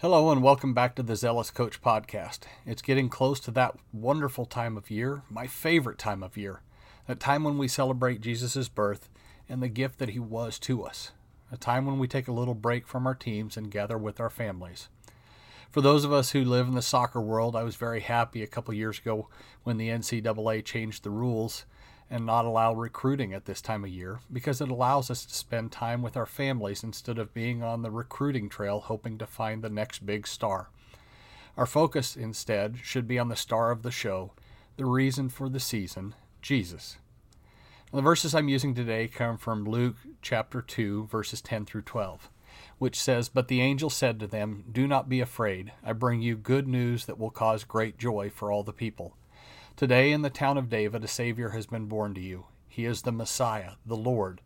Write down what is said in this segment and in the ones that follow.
Hello, and welcome back to the Zealous Coach podcast. It's getting close to that wonderful time of year, my favorite time of year, that time when we celebrate Jesus' birth and the gift that he was to us, a time when we take a little break from our teams and gather with our families. For those of us who live in the soccer world, I was very happy a couple years ago when the NCAA changed the rules and not allow recruiting at this time of year because it allows us to spend time with our families instead of being on the recruiting trail hoping to find the next big star. Our focus instead should be on the star of the show, the reason for the season, Jesus. The verses I'm using today come from Luke chapter 2, verses 10 through 12, which says, But the angel said to them, Do not be afraid. I bring you good news that will cause great joy for all the people. Today in the town of David a Savior has been born to you. He is the Messiah, the Lord.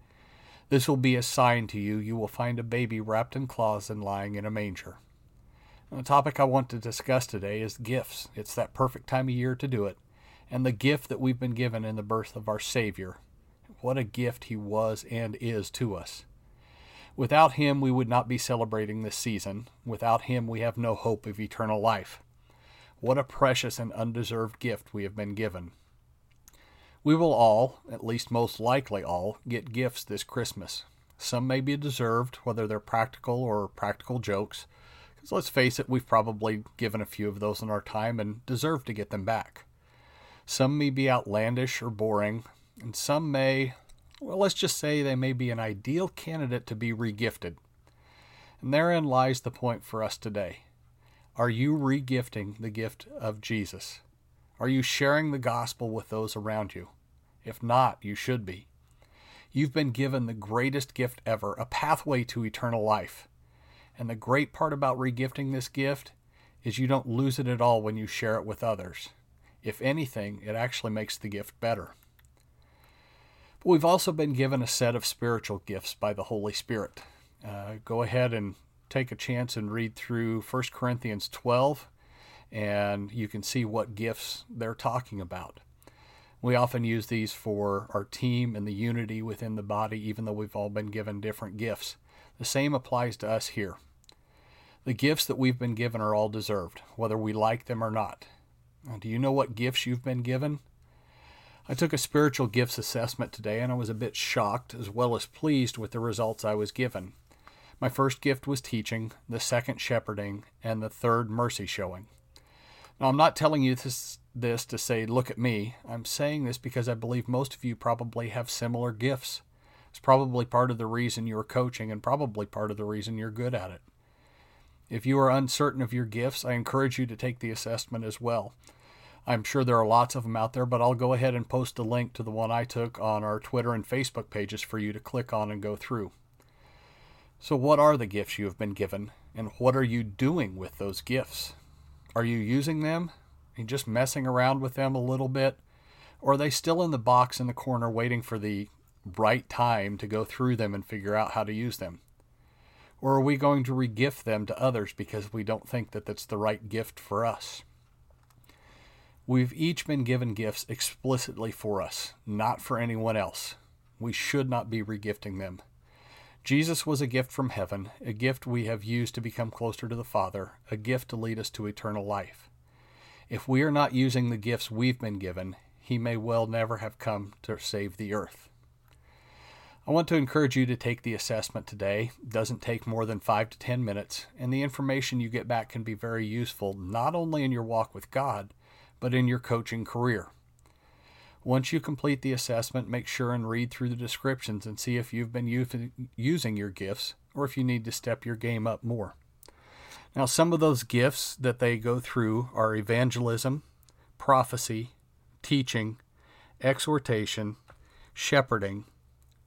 This will be a sign to you. You will find a baby wrapped in cloths and lying in a manger. And the topic I want to discuss today is gifts. It's that perfect time of year to do it. And the gift that we've been given in the birth of our Savior. What a gift He was and is to us. Without Him, we would not be celebrating this season. Without Him, we have no hope of eternal life. What a precious and undeserved gift we have been given. We will all, at least most likely all, get gifts this Christmas. Some may be deserved, whether they're practical or practical jokes. Because let's face it, we've probably given a few of those in our time and deserve to get them back. Some may be outlandish or boring, and some may, well, let's just say they may be an ideal candidate to be regifted. And therein lies the point for us today. Are you regifting the gift of Jesus? Are you sharing the gospel with those around you? If not, you should be. You've been given the greatest gift ever, a pathway to eternal life. And the great part about regifting this gift is you don't lose it at all when you share it with others. If anything, it actually makes the gift better. But we've also been given a set of spiritual gifts by the Holy Spirit. Uh, go ahead and take a chance and read through 1 Corinthians 12, and you can see what gifts they're talking about. We often use these for our team and the unity within the body, even though we've all been given different gifts. The same applies to us here. The gifts that we've been given are all deserved, whether we like them or not. Now, do you know what gifts you've been given? I took a spiritual gifts assessment today and I was a bit shocked as well as pleased with the results I was given. My first gift was teaching, the second shepherding, and the third mercy showing. Now, I'm not telling you this, this to say, look at me. I'm saying this because I believe most of you probably have similar gifts. It's probably part of the reason you're coaching and probably part of the reason you're good at it. If you are uncertain of your gifts, I encourage you to take the assessment as well. I'm sure there are lots of them out there, but I'll go ahead and post a link to the one I took on our Twitter and Facebook pages for you to click on and go through. So, what are the gifts you have been given, and what are you doing with those gifts? Are you using them? and just messing around with them a little bit? Or are they still in the box in the corner waiting for the right time to go through them and figure out how to use them? Or are we going to regift them to others because we don't think that that's the right gift for us? We've each been given gifts explicitly for us, not for anyone else. We should not be regifting them. Jesus was a gift from heaven, a gift we have used to become closer to the Father, a gift to lead us to eternal life. If we are not using the gifts we've been given, he may well never have come to save the earth. I want to encourage you to take the assessment today. It doesn't take more than 5 to 10 minutes, and the information you get back can be very useful not only in your walk with God, but in your coaching career. Once you complete the assessment, make sure and read through the descriptions and see if you've been using your gifts or if you need to step your game up more. Now, some of those gifts that they go through are evangelism, prophecy, teaching, exhortation, shepherding,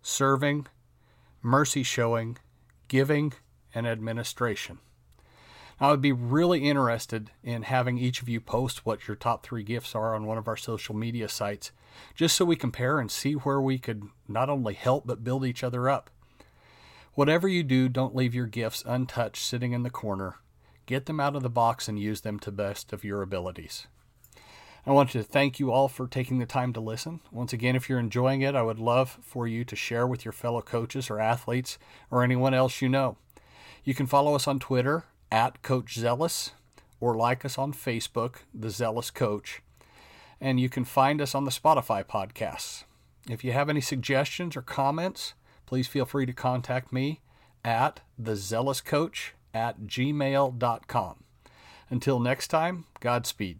serving, mercy showing, giving, and administration. I would be really interested in having each of you post what your top three gifts are on one of our social media sites, just so we compare and see where we could not only help but build each other up. Whatever you do, don't leave your gifts untouched sitting in the corner. Get them out of the box and use them to best of your abilities. I want to thank you all for taking the time to listen. Once again, if you're enjoying it, I would love for you to share with your fellow coaches or athletes or anyone else you know. You can follow us on Twitter at Coach Zealous or like us on Facebook, The Zealous Coach. And you can find us on the Spotify podcasts. If you have any suggestions or comments, please feel free to contact me at thezealouscoach at gmail.com. Until next time, Godspeed.